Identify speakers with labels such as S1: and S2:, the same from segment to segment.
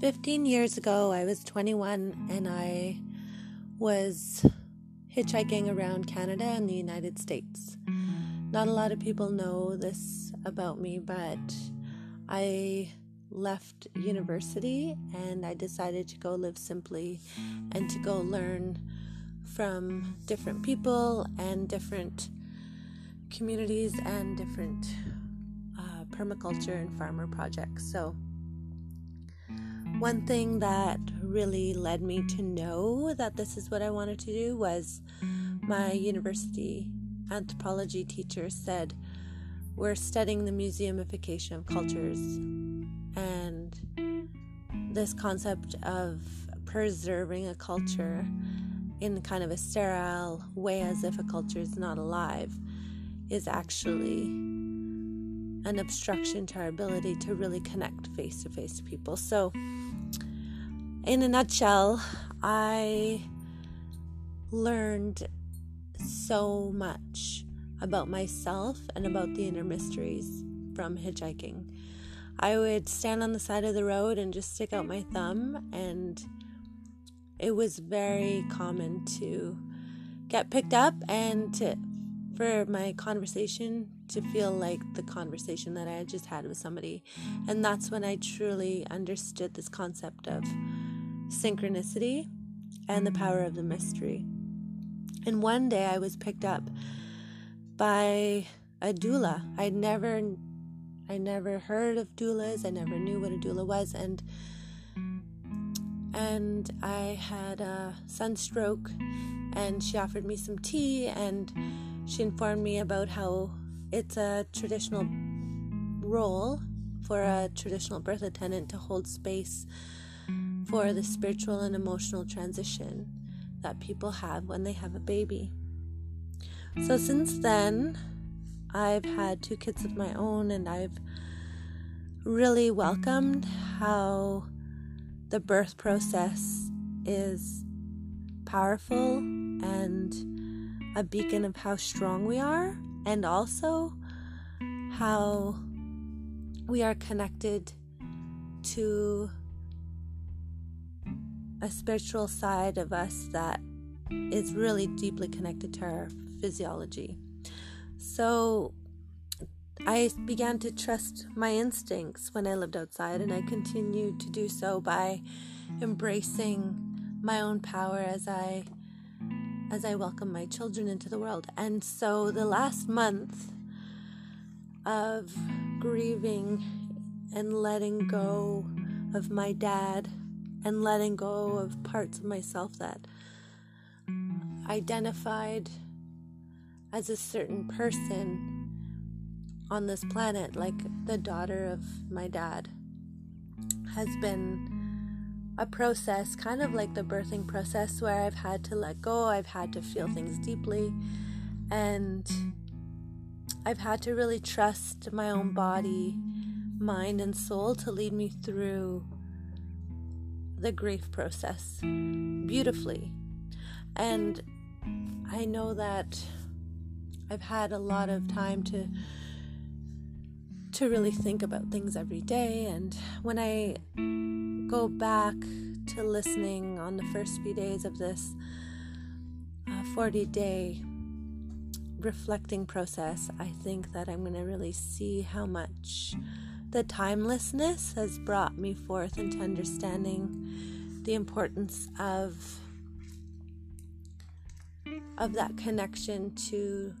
S1: 15 years ago, I was 21 and I was hitchhiking around Canada and the United States. Not a lot of people know this about me, but I left university and I decided to go live simply and to go learn from different people and different communities and different uh, permaculture and farmer projects. So, one thing that really led me to know that this is what I wanted to do was my university anthropology teacher said, We're studying the museumification of cultures. And this concept of preserving a culture in kind of a sterile way, as if a culture is not alive, is actually an obstruction to our ability to really connect face to face to people. So, in a nutshell, I learned so much about myself and about the inner mysteries from hitchhiking. I would stand on the side of the road and just stick out my thumb, and it was very common to get picked up and to, for my conversation to feel like the conversation that I had just had with somebody. And that's when I truly understood this concept of synchronicity, and the power of the mystery. And one day I was picked up by a doula. I'd never I never heard of doulas. I never knew what a doula was and and I had a sunstroke and she offered me some tea and she informed me about how it's a traditional role for a traditional birth attendant to hold space for the spiritual and emotional transition that people have when they have a baby. So, since then, I've had two kids of my own, and I've really welcomed how the birth process is powerful and a beacon of how strong we are, and also how we are connected to a spiritual side of us that is really deeply connected to our physiology. So I began to trust my instincts when I lived outside, and I continued to do so by embracing my own power as I as I welcome my children into the world. And so the last month of grieving and letting go of my dad and letting go of parts of myself that identified as a certain person on this planet, like the daughter of my dad, has been a process, kind of like the birthing process, where I've had to let go, I've had to feel things deeply, and I've had to really trust my own body, mind, and soul to lead me through the grief process beautifully. And I know that I've had a lot of time to to really think about things every day and when I go back to listening on the first few days of this uh, 40 day reflecting process, I think that I'm going to really see how much the timelessness has brought me forth into understanding the importance of of that connection to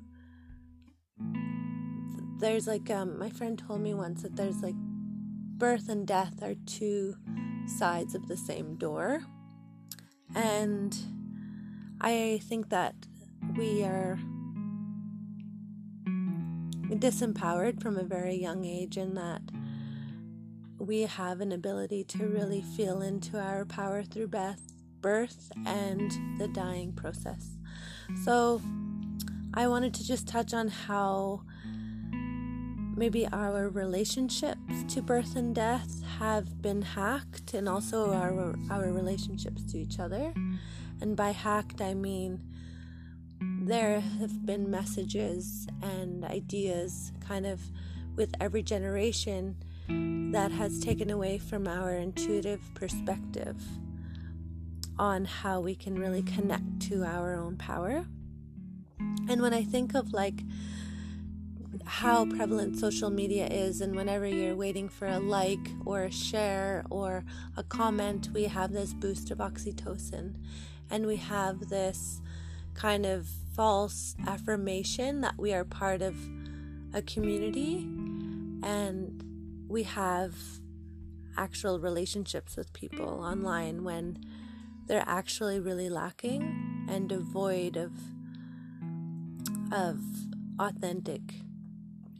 S1: there's like um, my friend told me once that there's like birth and death are two sides of the same door. And i think that we are disempowered from a very young age in that we have an ability to really feel into our power through birth, birth and the dying process. So, I wanted to just touch on how maybe our relationships to birth and death have been hacked and also our our relationships to each other. And by hacked I mean there have been messages and ideas kind of with every generation that has taken away from our intuitive perspective on how we can really connect to our own power. And when I think of like how prevalent social media is, and whenever you're waiting for a like or a share or a comment, we have this boost of oxytocin and we have this kind of false affirmation that we are part of a community and we have actual relationships with people online when they're actually really lacking and devoid of of authentic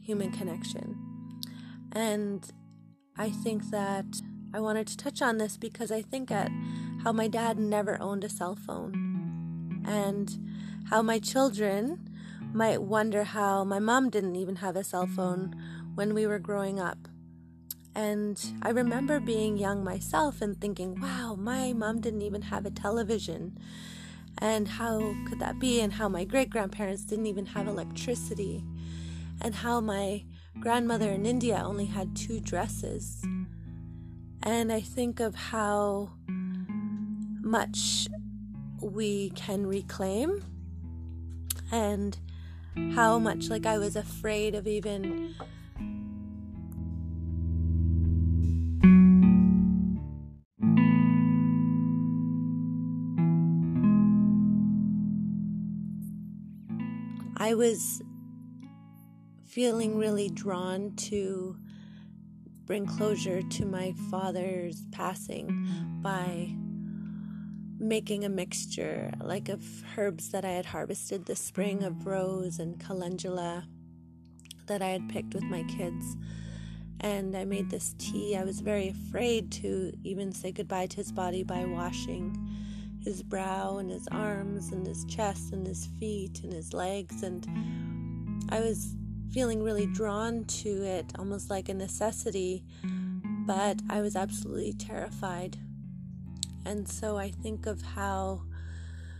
S1: human connection. And I think that I wanted to touch on this because I think at how my dad never owned a cell phone and how my children might wonder how my mom didn't even have a cell phone when we were growing up. And I remember being young myself and thinking, wow, my mom didn't even have a television. And how could that be? And how my great grandparents didn't even have electricity. And how my grandmother in India only had two dresses. And I think of how much we can reclaim and how much like I was afraid of even I was feeling really drawn to bring closure to my father's passing by making a mixture like of herbs that I had harvested this spring of rose and calendula that I had picked with my kids. And I made this tea. I was very afraid to even say goodbye to his body by washing his brow and his arms and his chest and his feet and his legs. And I was feeling really drawn to it, almost like a necessity, but I was absolutely terrified. And so I think of how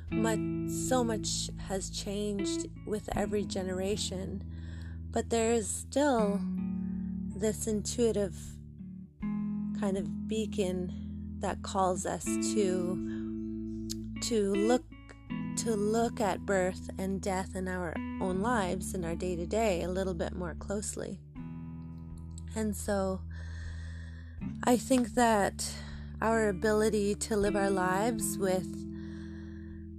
S1: much so much has changed with every generation, but there is still this intuitive kind of beacon that calls us to to look to look at birth and death in our own lives in our day to day a little bit more closely. And so I think that our ability to live our lives with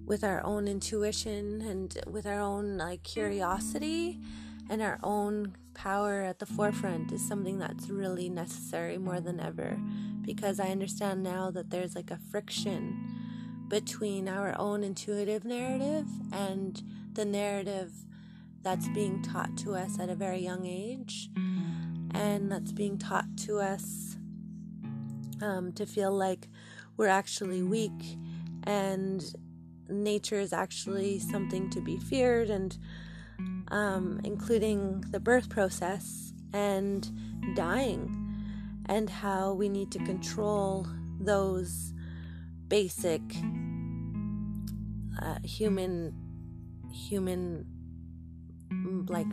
S1: with our own intuition and with our own like curiosity and our own power at the forefront is something that's really necessary more than ever because I understand now that there's like a friction between our own intuitive narrative and the narrative that's being taught to us at a very young age. And that's being taught to us um, to feel like we're actually weak and nature is actually something to be feared and um, including the birth process and dying and how we need to control those basic uh, human human mm, like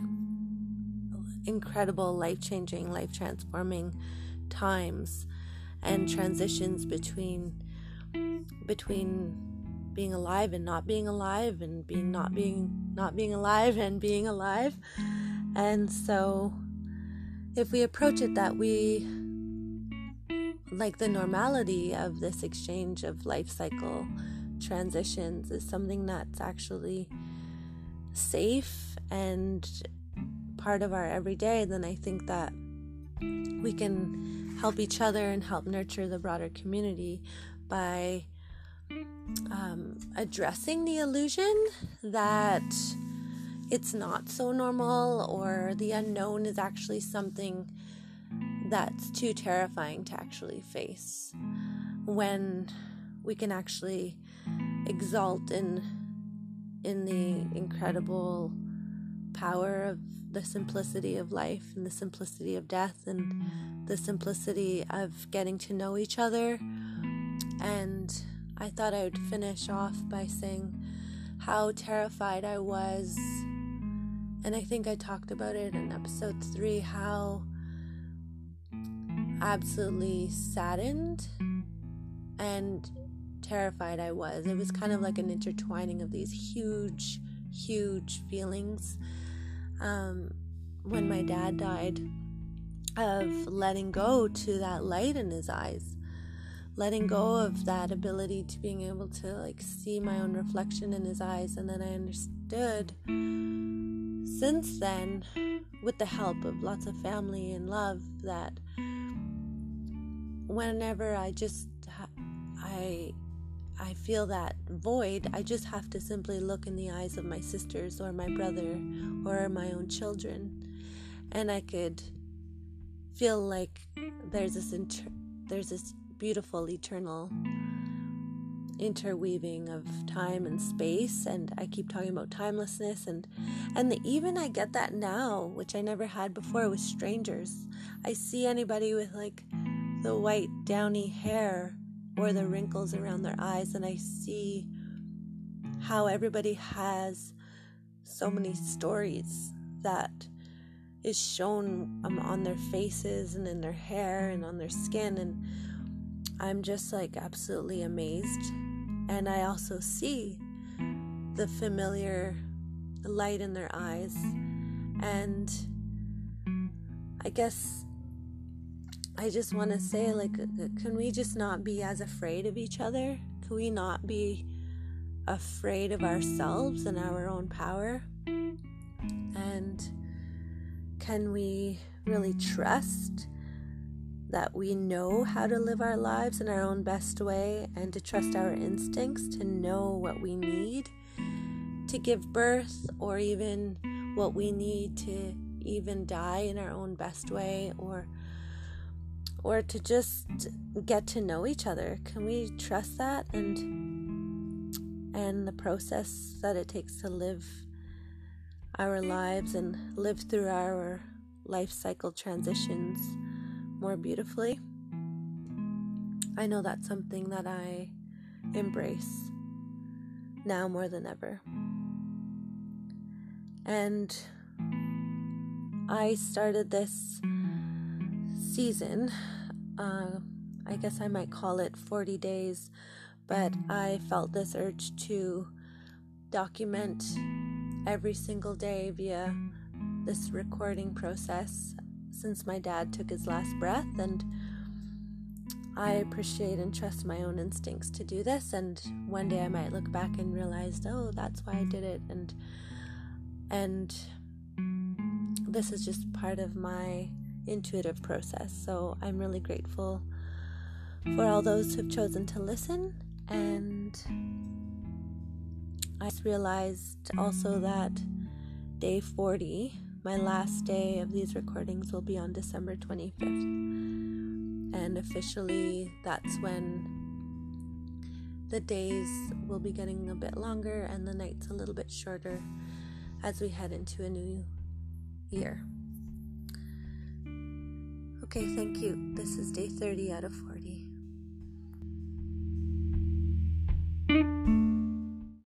S1: incredible life changing life transforming times and transitions between between being alive and not being alive and being not being not being alive and being alive. And so if we approach it that we like the normality of this exchange of life cycle transitions is something that's actually safe and part of our everyday, then I think that we can help each other and help nurture the broader community by um, addressing the illusion that it's not so normal or the unknown is actually something that's too terrifying to actually face when we can actually exalt in in the incredible power of the simplicity of life and the simplicity of death and the simplicity of getting to know each other. And I thought I would finish off by saying how terrified I was. And I think I talked about it in episode 3 how absolutely saddened and terrified I was. It was kind of like an intertwining of these huge, huge feelings. Um, when my dad died, of letting go to that light in his eyes, letting go of that ability to being able to like see my own reflection in his eyes. And then I understood since then, with the help of lots of family and love, that whenever I just I I feel that void, I just have to simply look in the eyes of my sisters or my brother or my own children, and I could feel like there's this inter- there's this beautiful eternal interweaving of time and space and I keep talking about timelessness and and the, even I get that now which I never had before with strangers. I see anybody with like the white downy hair or the wrinkles around their eyes and I see how everybody has so many stories that is shown um, on their faces and in their hair and on their skin and I'm just like absolutely amazed. And I also see the familiar light in their eyes and I guess I just want to say like uh, uh, can we just not be as afraid of each other? Can we not be afraid of ourselves and our own power? And can we really trust that we know how to live our lives in our own best way and to trust our instincts to know what we need to give birth or even what we need to even die in our own best way or or to just get to know each other can we trust that and and the process that it takes to live our lives and live through our life cycle transitions more beautifully. I know that's something that I embrace now more than ever. And I started this season, uh, I guess I might call it 40 days, but I felt this urge to document every single day via this recording process since my dad took his last breath and I appreciate and trust my own instincts to do this and one day I might look back and realize oh that's why I did it and and this is just part of my intuitive process so I'm really grateful for all those who've chosen to listen and I just realized also that day 40, my last day of these recordings, will be on December 25th. And officially, that's when the days will be getting a bit longer and the nights a little bit shorter as we head into a new year. Okay, thank you. This is day 30 out of 40.